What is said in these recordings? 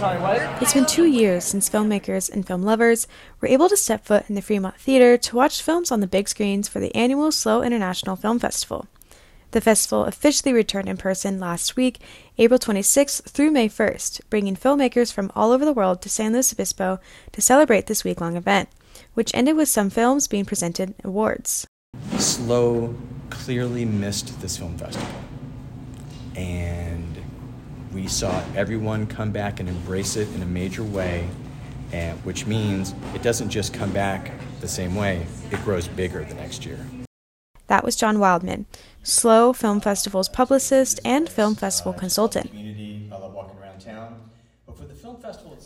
Sorry, what? It's been two years since filmmakers and film lovers were able to step foot in the Fremont Theater to watch films on the big screens for the annual SLO International Film Festival. The festival officially returned in person last week, April 26th through May 1st, bringing filmmakers from all over the world to San Luis Obispo to celebrate this week long event, which ended with some films being presented awards. SLO clearly missed this film festival. And we saw everyone come back and embrace it in a major way, and, which means it doesn't just come back the same way, it grows bigger the next year. That was John Wildman, SLO Film Festival's publicist and film festival consultant.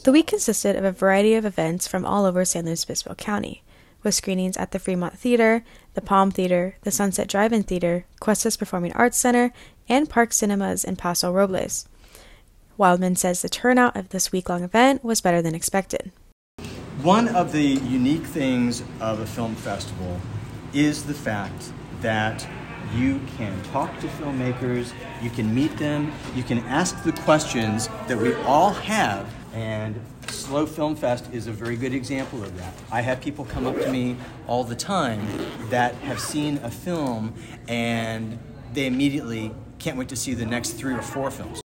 The week consisted of a variety of events from all over San Luis Obispo County, with screenings at the Fremont Theater, the Palm Theater, the Sunset Drive-In Theater, Cuesta's Performing Arts Center, and Park Cinemas in Paso Robles. Wildman says the turnout of this week long event was better than expected. One of the unique things of a film festival is the fact that you can talk to filmmakers, you can meet them, you can ask the questions that we all have, and SLO Film Fest is a very good example of that. I have people come up to me all the time that have seen a film and they immediately can't wait to see the next three or four films.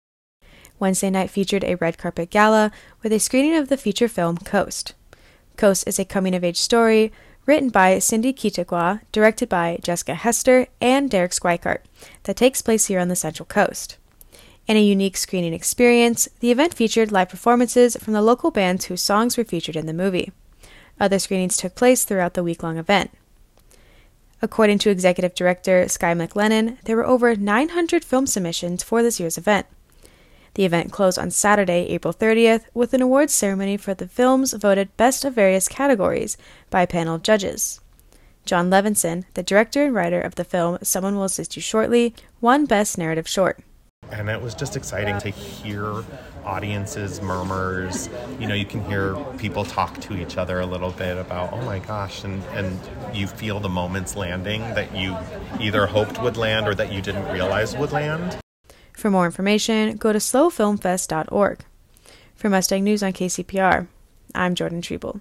Wednesday night featured a red carpet gala with a screening of the feature film Coast. Coast is a coming of age story written by Cindy Quechua, directed by Jessica Hester and Derek Schweickart, that takes place here on the Central Coast. In a unique screening experience, the event featured live performances from the local bands whose songs were featured in the movie. Other screenings took place throughout the week long event. According to executive director Skye McLennan, there were over 900 film submissions for this year's event. The event closed on Saturday, April 30th, with an awards ceremony for the films voted best of various categories by a panel of judges. John Levinson, the director and writer of the film Someone Will Assist You Shortly, won Best Narrative Short. And it was just exciting to hear audiences, murmurs. You know, you can hear people talk to each other a little bit about, oh my gosh, and, and you feel the moments landing that you either hoped would land or that you didn't realize would land. For more information, go to slofilmfest.org. For Mustang News on KCPR, I'm Jordan Treble.